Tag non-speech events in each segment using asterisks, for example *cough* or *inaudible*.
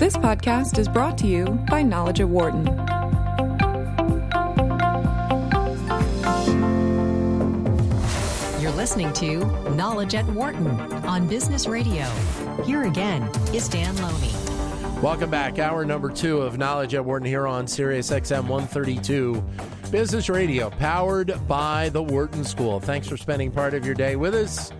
This podcast is brought to you by Knowledge at Wharton. You're listening to Knowledge at Wharton on Business Radio. Here again is Dan Loney. Welcome back. Hour number two of Knowledge at Wharton here on Sirius XM 132 Business Radio, powered by the Wharton School. Thanks for spending part of your day with us.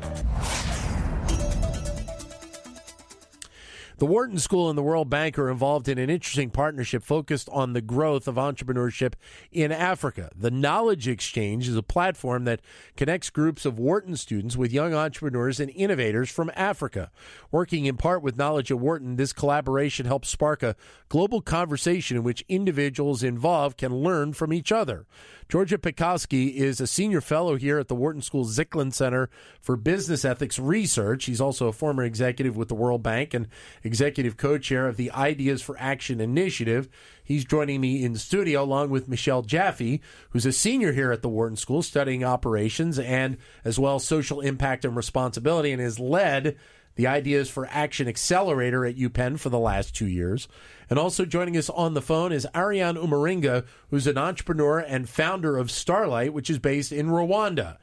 The Wharton School and the World Bank are involved in an interesting partnership focused on the growth of entrepreneurship in Africa. The Knowledge Exchange is a platform that connects groups of Wharton students with young entrepreneurs and innovators from Africa. Working in part with Knowledge at Wharton, this collaboration helps spark a global conversation in which individuals involved can learn from each other. Georgia Petkoski is a senior fellow here at the Wharton School Zicklin Center for Business Ethics Research. He's also a former executive with the World Bank and executive co-chair of the Ideas for Action Initiative. He's joining me in studio along with Michelle Jaffe, who's a senior here at the Wharton School studying operations and as well social impact and responsibility and has led the Ideas for Action Accelerator at UPenn for the last two years. And also joining us on the phone is Ariane Umaringa, who's an entrepreneur and founder of Starlight, which is based in Rwanda.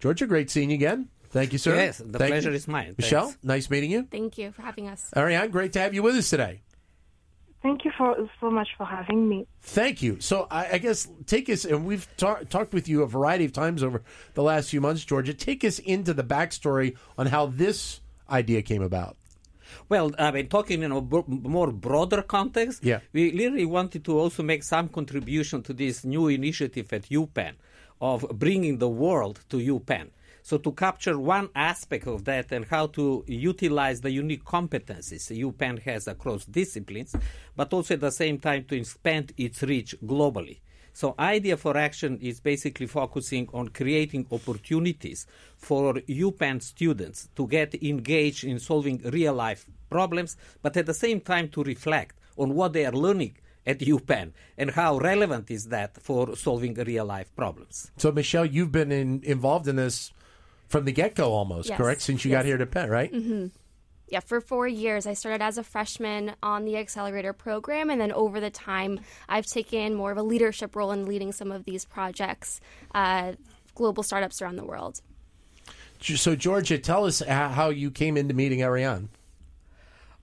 Georgia, great seeing you again. Thank you, sir. Yes, the Thank pleasure you. is mine. Michelle, Thanks. nice meeting you. Thank you for having us. Ariane, great to have you with us today. Thank you for so much for having me. Thank you. So I, I guess take us, and we've ta- talked with you a variety of times over the last few months, Georgia. Take us into the backstory on how this idea came about. Well, I mean, talking in a more broader context, Yeah. we literally wanted to also make some contribution to this new initiative at UPenn of bringing the world to UPenn. So to capture one aspect of that and how to utilize the unique competencies UPenn has across disciplines, but also at the same time to expand its reach globally. So Idea for Action is basically focusing on creating opportunities for UPenn students to get engaged in solving real life problems, but at the same time to reflect on what they are learning at UPenn and how relevant is that for solving real life problems. So, Michelle, you've been in, involved in this from the get go almost, Yes. correct? Since you got here to Penn, right? Yeah, for four years, I started as a freshman on the accelerator program, and then over the time, I've taken more of a leadership role in leading some of these projects, uh, global startups around the world. So, Georgia, tell us how how you came into meeting Ariane.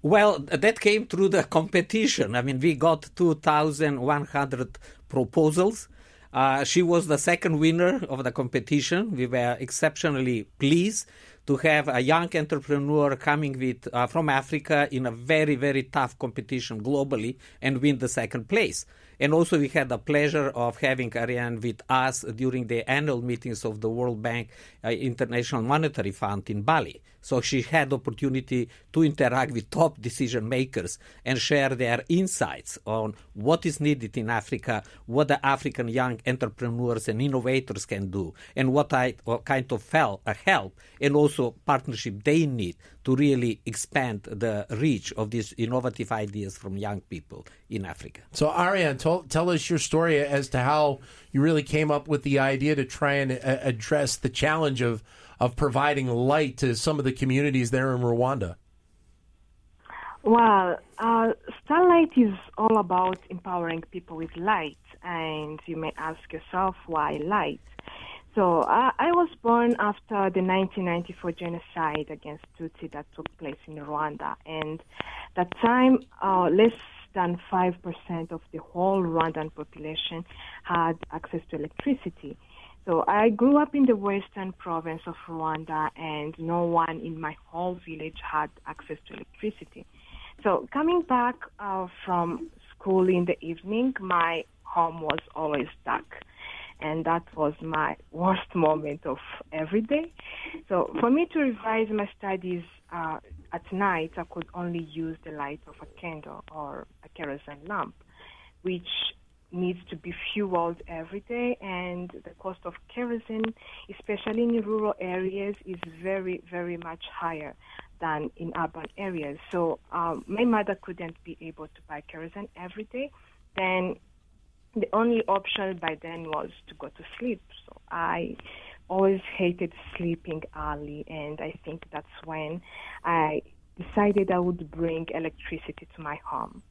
Well, that came through the competition. I mean, we got 2,100 proposals. Uh, she was the second winner of the competition. We were exceptionally pleased to have a young entrepreneur coming with uh, from Africa in a very, very tough competition globally and win the second place. And also, we had the pleasure of having Ariane with us during the annual meetings of the World Bank uh, International Monetary Fund in Bali. So she had opportunity to interact with top decision makers and share their insights on what is needed in Africa, what the African young entrepreneurs and innovators can do, and what, I, what kind of help and also partnership they need to really expand the reach of these innovative ideas from young people in Africa. So, Ariane, tell, tell us your story as to how you really came up with the idea to try and uh, address the challenge of, of providing light to some of the communities there in Rwanda. Well, uh, Starlight is all about empowering people with light, and you may ask yourself why light. So uh, I was born after the 1994 genocide against Tutsi that took place in Rwanda, and that time uh, less than five percent of the whole Rwandan population had access to electricity. So I grew up in the western province of Rwanda, and no one in my whole village had access to electricity. So coming back uh, from school in the evening, my home was always dark, and that was my worst moment of every day. So for me to revise my studies uh, at night, I could only use the light of a candle or a kerosene lamp, which needs to be fueled every day, and the cost of kerosene, especially in rural areas, is very, very much higher than in urban areas. So um, my mother couldn't be able to buy kerosene every day. Then the only option by then was to go to sleep. So I always hated sleeping early, and I think that's when I decided I would bring electricity to my home.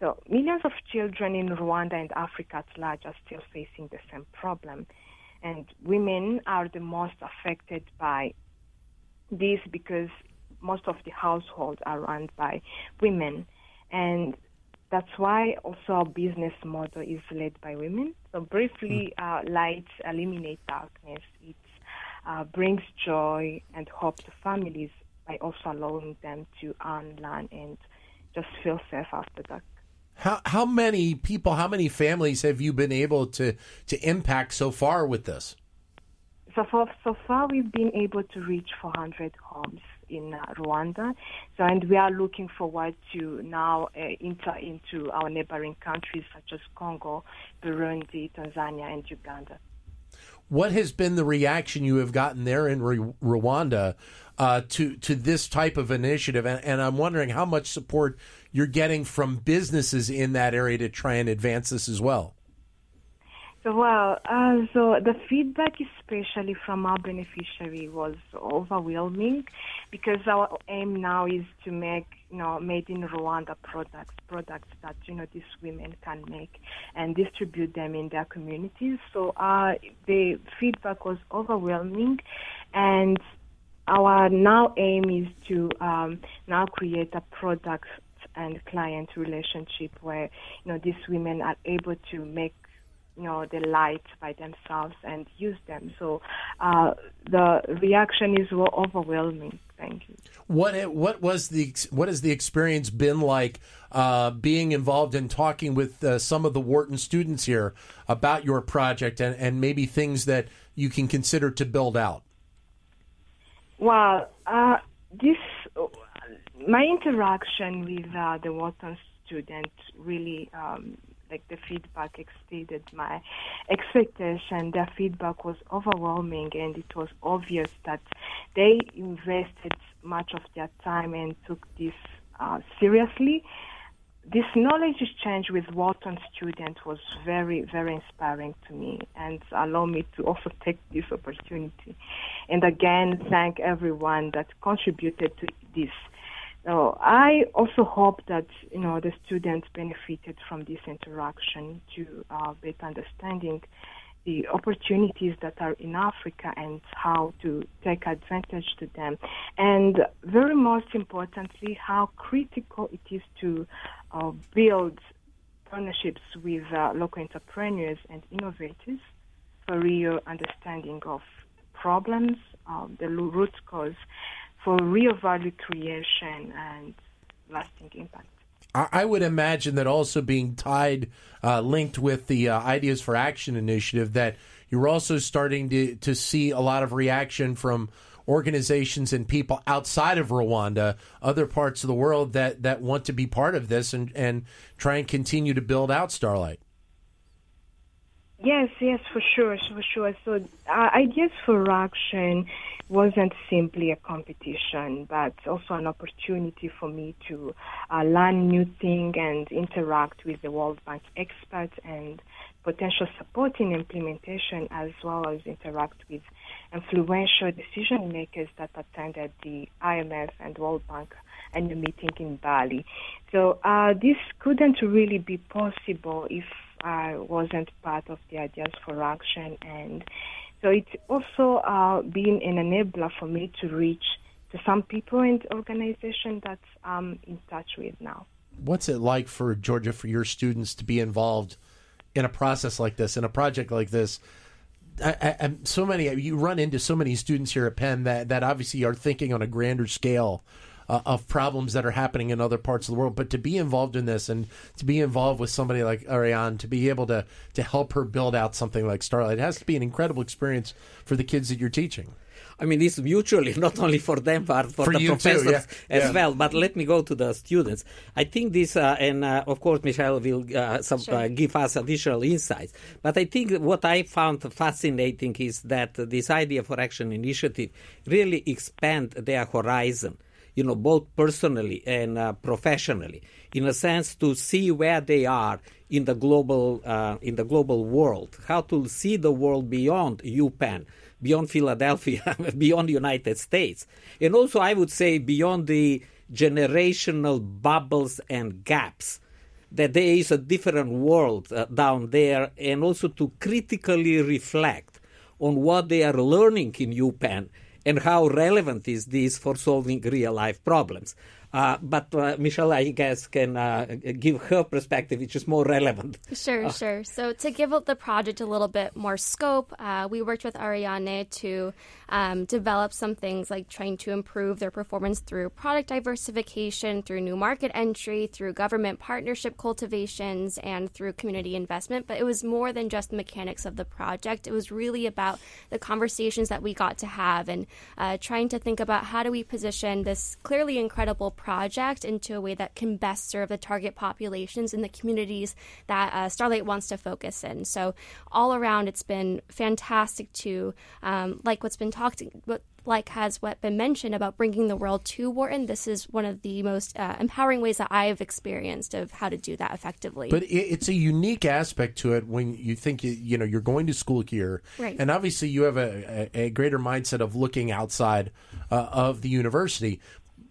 So millions of children in Rwanda and Africa at large are still facing the same problem. And women are the most affected by this because most of the households are run by women. And that's why also our business model is led by women. So briefly, uh, light eliminate darkness. It uh, brings joy and hope to families by also allowing them to earn, learn, and just feel safe after that. How how many people, how many families have you been able to to impact so far with this? So far, so far we've been able to reach 400 homes in uh, Rwanda. So, and we are looking forward to now uh, enter into our neighboring countries such as Congo, Burundi, Tanzania, and Uganda. What has been the reaction you have gotten there in R- Rwanda uh, to to this type of initiative? And, and I'm wondering how much support you're getting from businesses in that area to try and advance this as well. Well, uh, so the feedback, especially from our beneficiary, was overwhelming because our aim now is to make, you know, made in Rwanda products, products that, you know, these women can make and distribute them in their communities. So, uh, the feedback was overwhelming and our now aim is to um, now create a product and client relationship where, you know, these women are able to make you know the lights by themselves and use them. So uh, the reaction is overwhelming. Thank you. What what was the what has the experience been like uh, being involved in talking with uh, some of the Wharton students here about your project and, and maybe things that you can consider to build out? Well, uh, this my interaction with uh, the Wharton students really um, like the feedback exceeded my expectation. Their feedback was overwhelming, and it was obvious that they invested much of their time and took this uh, seriously. This knowledge exchange with Wharton students was very, very inspiring to me and allow me to also take this opportunity. And again, thank everyone that contributed to this so I also hope that you know the students benefited from this interaction to uh, better understanding the opportunities that are in Africa and how to take advantage to them, and very most importantly, how critical it is to uh, build partnerships with uh, local entrepreneurs and innovators for real understanding of problems, uh, the root cause, for real value creation and lasting impact. I would imagine that also being tied, uh, linked with the uh, Ideas for Action initiative, that you're also starting to, to see a lot of reaction from organizations and people outside of Rwanda, other parts of the world that, that want to be part of this and, and try and continue to build out Starlight. Yes, yes, for sure, for sure. So, uh, Ideas for Action wasn't simply a competition, but also an opportunity for me to uh, learn new things and interact with the World Bank experts and potential support in implementation, as well as interact with influential decision makers that attended the IMF and World Bank annual meeting in Bali. So uh, this couldn't really be possible if I wasn't part of the Ideas for Action and so it's also uh, been an enabler for me to reach to some people and organization that I'm in touch with now. What's it like for Georgia for your students to be involved in a process like this, in a project like this? I, I, so many you run into so many students here at Penn that that obviously are thinking on a grander scale uh, of problems that are happening in other parts of the world. But to be involved in this and to be involved with somebody like Ariane, to be able to to help her build out something like Starlight, it has to be an incredible experience for the kids that you're teaching. I mean, it's mutually, *laughs* not only for them, but for, for the professors too, yeah. as yeah. well. But let me go to the students. I think this, uh, and uh, of course, Michelle will uh, some, sure. Uh, give us additional insights. But I think what I found fascinating is that this idea for action initiative really expand their horizon you know, both personally and uh, professionally, in a sense to see where they are in the global uh, in the global world, how to see the world beyond UPenn, beyond Philadelphia, *laughs* beyond the United States, and also I would say beyond the generational bubbles and gaps that there is a different world uh, down there and also to critically reflect on what they are learning in UPenn and how relevant is this for solving real life problems. Uh, but uh, Michelle, I guess, can uh, give her perspective, which is more relevant. Sure, sure. So, to give the project a little bit more scope, uh, we worked with Ariane to um, develop some things like trying to improve their performance through product diversification, through new market entry, through government partnership cultivations, and through community investment. But it was more than just the mechanics of the project. It was really about the conversations that we got to have and uh, trying to think about how do we position this clearly incredible project into a way that can best serve the target populations in the communities that uh, Starlight wants to focus in. So all around, it's been fantastic to um, like what's been talked what like has what been mentioned about bringing the world to Wharton, this is one of the most uh, empowering ways that I have experienced of how to do that effectively. But it's a unique aspect to it when you think you know you're going to school here, right. and obviously you have a, a, a greater mindset of looking outside uh, of the university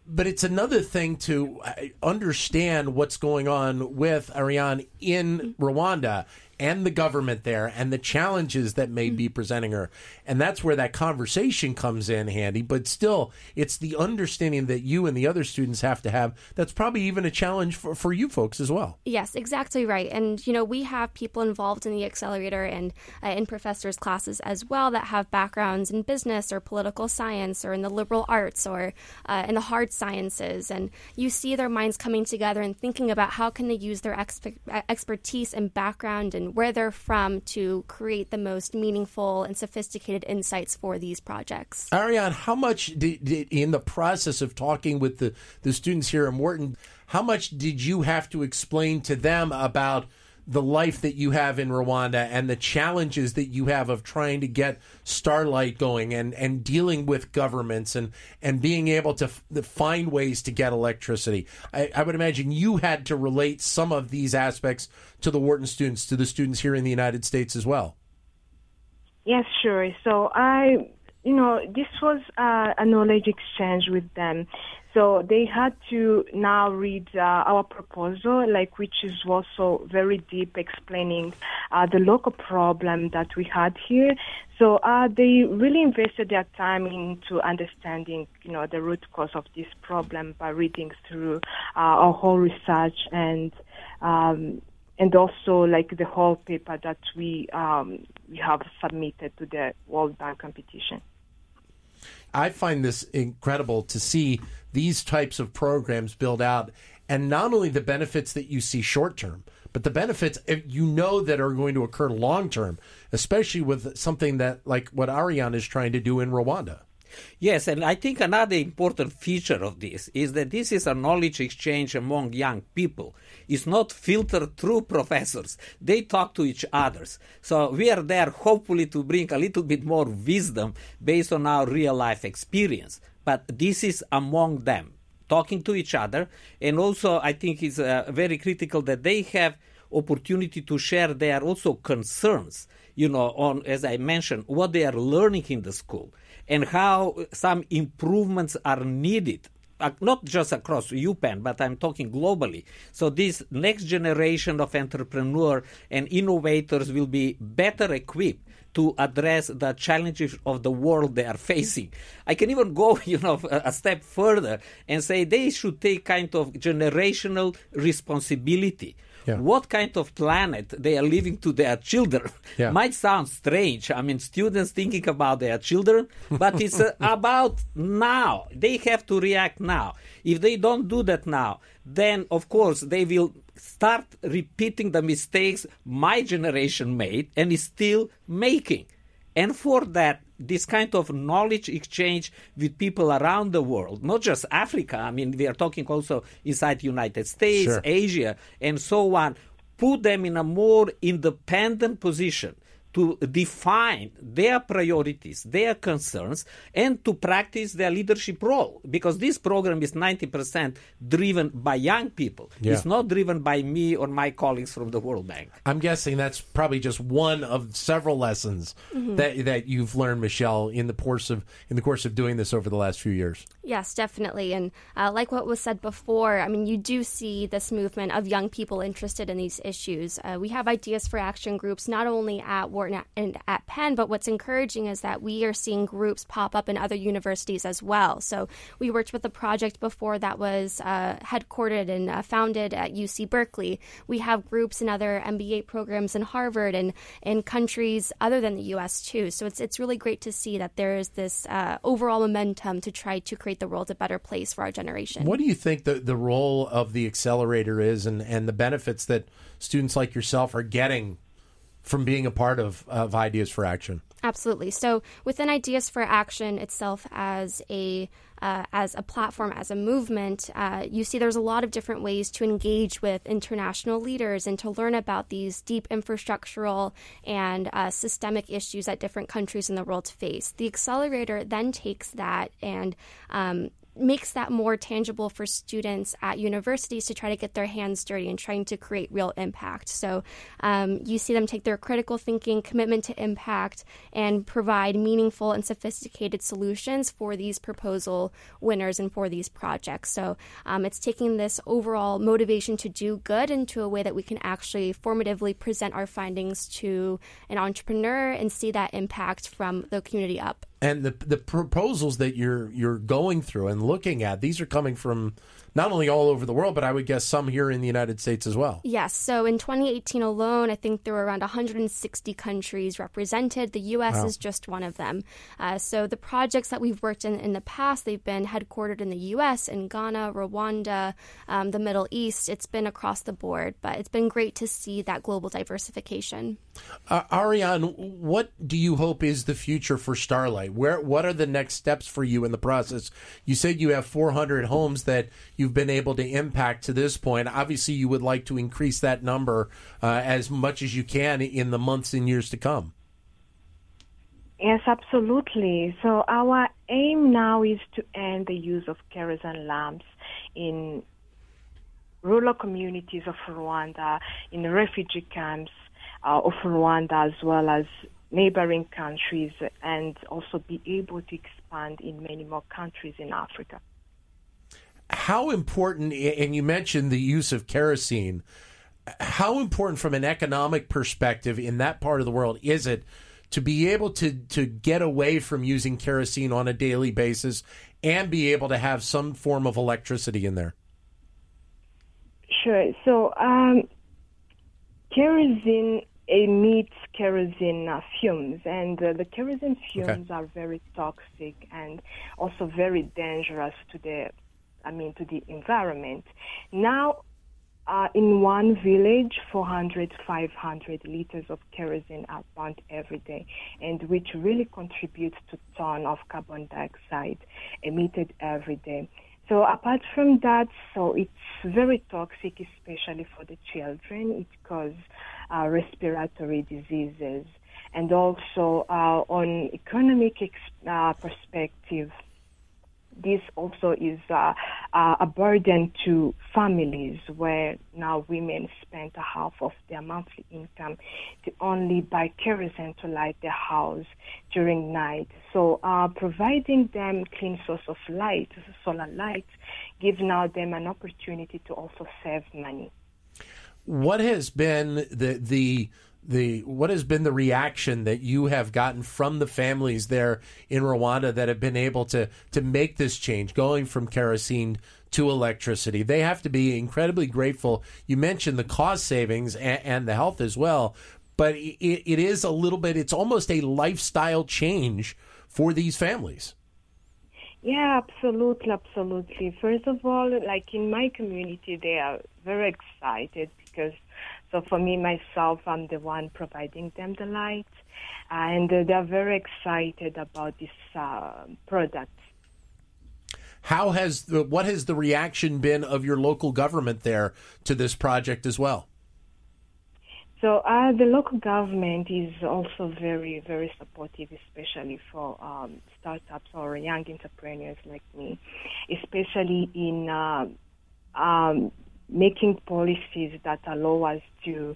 but it's another thing to uh, understand what's going on with Ariane in Rwanda and the government there and the challenges that may be presenting her. And that's where that conversation comes in handy. But still, it's the understanding that you and the other students have to have that's probably even a challenge for, for you folks as well. Yes, exactly right. And, you know, we have people involved in the accelerator and uh, in professors' classes as well that have backgrounds in business or political science or in the liberal arts or uh, in the hard sciences. And you see their minds coming together and thinking about how can they use their expe- expertise and background and where they're from to create the most meaningful and sophisticated insights for these projects. Ariane, how much did, did, in the process of talking with the, the students here at Wharton, how much did you have to explain to them about – the life that you have in Rwanda and the challenges that you have of trying to get Starlight going and, and dealing with governments and, and being able to f- find ways to get electricity. I, I would imagine you had to relate some of these aspects to the Wharton students, to the students here in the United States as well. Yes, sure. So I, you know, this was uh, a knowledge exchange with them. So they had to now read uh, our proposal, like which is also very deep, explaining uh, the local problem that we had here. So uh, they really invested their time into understanding, you know, the root cause of this problem by reading through uh, our whole research and um, and also like the whole paper that we um, we have submitted to the World Bank competition. I find this incredible to see these types of programs build out, and not only the benefits that you see short term, but the benefits eh, you know that are going to occur long term, especially with something that like what Ariane is trying to do in Rwanda. Yes, and I think another important feature of this is that this is a knowledge exchange among young people. It's not filtered through professors. They talk to each other. So we are there hopefully to bring a little bit more wisdom based on our real life experience. But this is among them, talking to each other. And also, I think it's uh, very critical that they have opportunity to share their also concerns, you know, on, as I mentioned, what they are learning in the school and how some improvements are needed uh, not just across UPenn, but I'm talking globally. So this next generation of entrepreneurs and innovators will be better equipped to address the challenges of the world they are *laughs* facing. I can even go, *laughs* you know, a step further and say they should take kind of generational responsibility yeah. what kind of planet they are leaving to their children *laughs* yeah. might sound strange. I mean, students thinking about their children, but it's uh, about now. They have to react now. If they don't do that now, then of course they will start repeating the mistakes my generation made and is still making. And for that, this kind of knowledge exchange with people around the world, not just Africa. I mean, we are talking also inside the United States, sure. Asia, and so on. Put them in a more independent position to define their priorities, their concerns, and to practice their leadership role. Because this program is 90% driven by young people. Yeah. It's not driven by me or my colleagues from the World Bank. I'm guessing that's probably just one of several lessons that that you've learned, Michelle, in the course of in the course of doing this over the last few years. Yes, definitely. And uh, like what was said before, I mean, you do see this movement of young people interested in these issues. Uh, we have ideas for action groups not only at Wharton and at Penn, but what's encouraging is that we are seeing groups pop up in other universities as well. So we worked with a project before that was uh, headquartered and uh, founded at UC Berkeley. We have groups in other MBA programs in Harvard and in countries other than the U.S. too. So it's it's really great to see that there is this uh, overall momentum to try to create the world a better place for our generation. What do you think the, the role of the accelerator is and, and the benefits that students like yourself are getting from being a part of, of Ideas for Action? Absolutely. So within Ideas for Action itself, as a uh, as a platform, as a movement, uh, you see there's a lot of different ways to engage with international leaders and to learn about these deep infrastructural and uh, systemic issues that different countries in the world face. The accelerator then takes that and um, makes that more tangible for students at universities to try to get their hands dirty and trying to create real impact. So um, you see them take their critical thinking, commitment to impact, and provide meaningful and sophisticated solutions for these proposal winners and for these projects. So um, it's taking this overall motivation to do good into a way that we can actually formatively present our findings to an entrepreneur and see that impact from the community up. And the the proposals that you're you're going through and looking at, these are coming from not only all over the world, but I would guess some here in the United States as well. Yes. So in 2018 alone, I think there were around 160 countries represented. The U.S. Wow. is just one of them. Uh, so the projects that we've worked in in the past, they've been headquartered in the U.S., in Ghana, Rwanda, um, the Middle East. It's been across the board, but it's been great to see that global diversification. Uh, Ariane, what do you hope is the future for Starlight? Where what are the next steps for you in the process? You said you have 400 homes that you've been able to impact to this point. Obviously, you would like to increase that number uh, as much as you can in the months and years to come. Yes, absolutely. So our aim now is to end the use of kerosene lamps in rural communities of Rwanda, in refugee camps uh, of Rwanda, as well as neighboring countries, and also be able to expand in many more countries in Africa. How important, and you mentioned the use of kerosene, how important from an economic perspective in that part of the world is it to be able to, to get away from using kerosene on a daily basis and be able to have some form of electricity in there? Sure. So, um, kerosene emits kerosene uh, fumes, and uh, the kerosene fumes Okay. are very toxic and also very dangerous to the, I mean, to the environment. Now, uh, in one village, 400, 500 liters of kerosene are burnt every day, and which really contributes to ton of carbon dioxide emitted every day. So apart from that, so it's very toxic, especially for the children. It causes uh, respiratory diseases, and also uh, on economic ex- uh, perspective, this also is uh, uh, a burden to families where now women spend a half of their monthly income to only buy kerosene to light their house during night. So uh, providing them clean source of light, solar light, gives now them an opportunity to also save money. What has been the the the what has been the reaction that you have gotten from the families there in Rwanda that have been able to to make this change, going from kerosene to electricity? They have to be incredibly grateful. You mentioned the cost savings and, and the health as well, but it, it is a little bit. It's almost a lifestyle change for these families. Yeah, absolutely, absolutely. First of all, like in my community, they are very excited because, so for me, myself, I'm the one providing them the light, and they're very excited about this uh, product. How has the what has the reaction been of your local government there to this project as well? So uh, the local government is also very, very supportive, especially for um, startups or young entrepreneurs like me, especially in uh, um, making policies that allow us to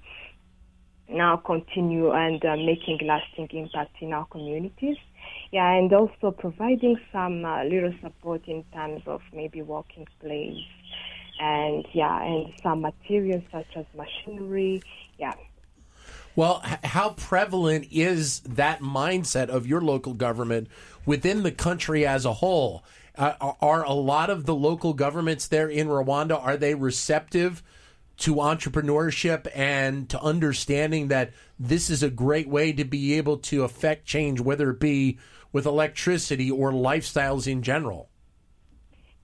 now continue and uh, making lasting impact in our communities. Yeah, and also providing some uh, little support in terms of maybe working place and yeah, and some materials such as machinery. Yeah. Well, h- how prevalent is that mindset of your local government within the country as a whole? Uh, are- a lot of the local governments there in Rwanda are they receptive to entrepreneurship and to understanding that this is a great way to be able to affect change, whether it be with electricity or lifestyles in general?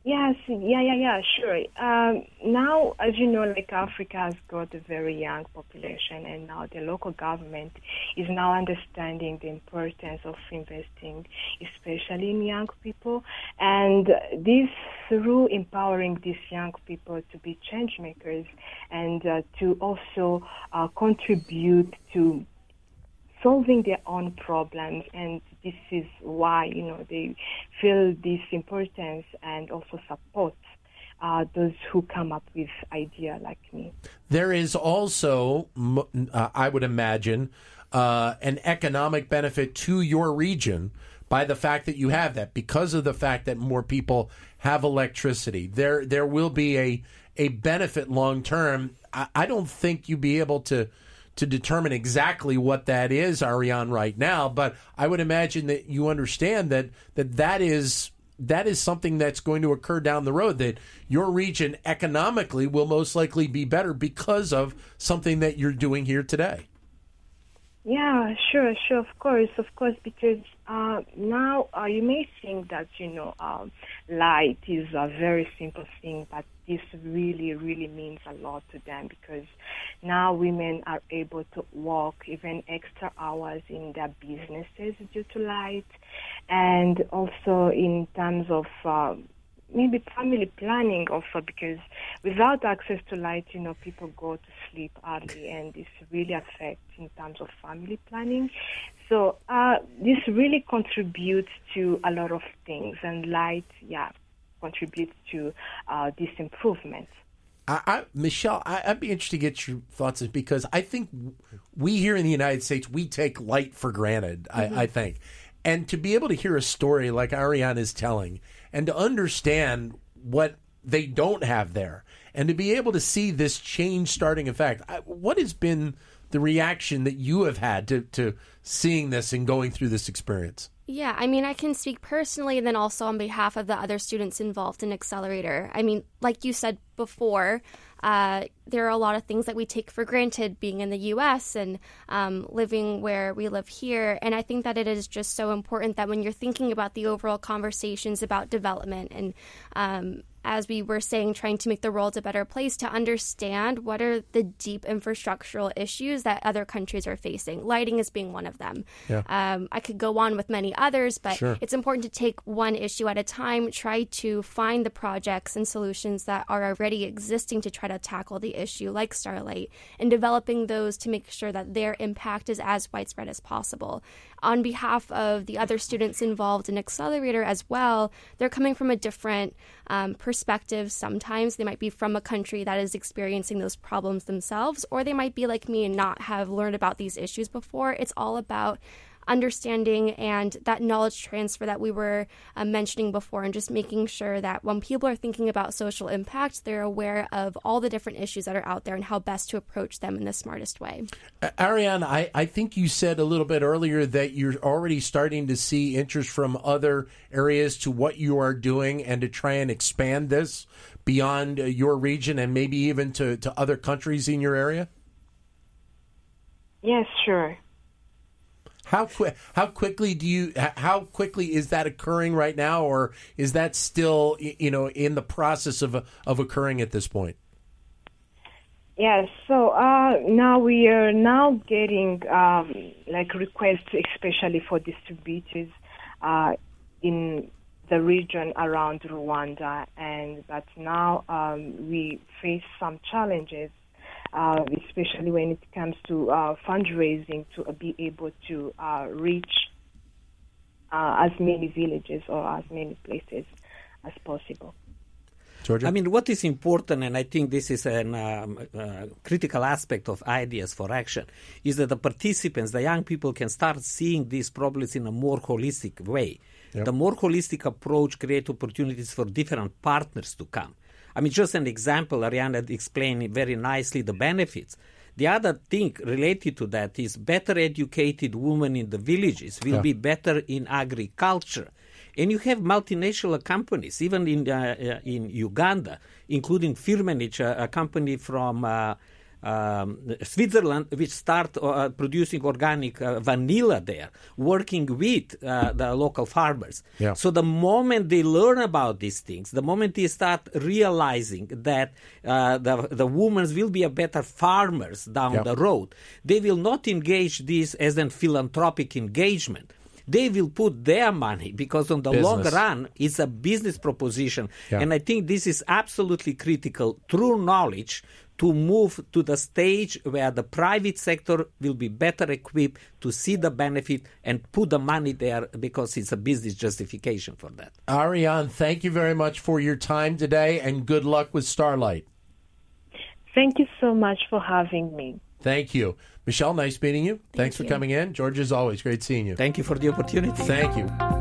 Yes, yeah, yeah, yeah, sure. Um, now, as you know, like Africa has got a very young population, and now the local government is now understanding the importance of investing, especially in young people, and this through empowering these young people to be change makers and uh, to also uh, contribute to solving their own problems and this is why you know they feel this importance and also support uh, those who come up with idea like me There is also, uh, I would imagine, uh, an economic benefit to your region by the fact that you have that, because of the fact that more people have electricity. There, there will be a a benefit long term. I, I don't think you'd be able to to determine exactly what that is, Ariane, right now. But I would imagine that you understand that that that is that is something that's going to occur down the road. That your region economically will most likely be better because of something that you're doing here today. Yeah, sure, sure, of course, of course, because uh, now uh, you may think that, you know, um, light is a very simple thing, but this really, really means a lot to them because now women are able to work even extra hours in their businesses due to light, and also in terms of uh, maybe family planning also because without access to light, you know, people go to sleep early and this really affects in terms of family planning. So uh, this really contributes to a lot of things and light, yeah, contributes to uh, this improvement. I, I, Michelle, I, I'd be interested to get your thoughts because I think we here in the United States we take light for granted. I, I think, and to be able to hear a story like Ariane is telling, and to understand what they don't have there, and to be able to see this change starting effect, I, what has been the reaction that you have had to, to seeing this and going through this experience? Yeah, I mean, I can speak personally and then also on behalf of the other students involved in Accelerator. I mean, like you said before, uh, there are a lot of things that we take for granted being in the US and um, living where we live here. And I think that it is just so important that when you're thinking about the overall conversations about development and um, as we were saying, trying to make the world a better place to understand what are the deep infrastructural issues that other countries are facing. Lighting is being one of them. Yeah. Um, I could go on with many others, but Sure. it's important to take one issue at a time, try to find the projects and solutions that are already existing to try to tackle the issue, like Starlight, and developing those to make sure that their impact is as widespread as possible. On behalf of the other students involved in Accelerator as well, they're coming from a different um, perspective. Sometimes they might be from a country that is experiencing those problems themselves, or they might be like me and not have learned about these issues before. It's all about understanding and that knowledge transfer that we were uh, mentioning before, and just making sure that when people are thinking about social impact, they're aware of all the different issues that are out there and how best to approach them in the smartest way. Ariane, I, I think you said a little bit earlier that you're already starting to see interest from other areas to what you are doing and to try and expand this beyond uh, your region and maybe even to, to other countries in your area? Yes, sure. How quick? How quickly do you? How quickly is that occurring right now, or is that still you know in the process of of occurring at this point? Yes, so uh, now we are now getting um, like requests, especially for distributors uh, in the region around Rwanda, and but now um, we face some challenges uh, especially when it comes to uh, fundraising to be able to uh, reach uh, as many villages or as many places as possible. Georgia? I mean, what is important, and I think this is a um, uh, critical aspect of ideas for action, is that the participants, the young people, can start seeing these problems in a more holistic way. Yep. The more holistic approach creates opportunities for different partners to come. I mean, just an example, Ariana explained very nicely the benefits. The other thing related to that is better educated women in the villages will Yeah. be better in agriculture. And you have multinational companies, even in uh, uh, in Uganda, including Firmenich, a, a company from uh, um, Switzerland, which start uh, producing organic uh, vanilla there, working with uh, the local farmers. Yeah. So the moment they learn about these things, the moment they start realizing that uh, the the women will be a better farmers down Yeah. the road, they will not engage this as a philanthropic engagement. They will put their money because on the long run, it's a business proposition. Yeah. And I think this is absolutely critical true knowledge to move to the stage where the private sector will be better equipped to see the benefit and put the money there because it's a business justification for that. Ariane, thank you very much for your time today and good luck with Starlight. Thank you so much for having me. Thank you. Michelle, nice meeting you. Thanks for coming in. George, as always, great seeing you. Thank you for the opportunity. Thank you.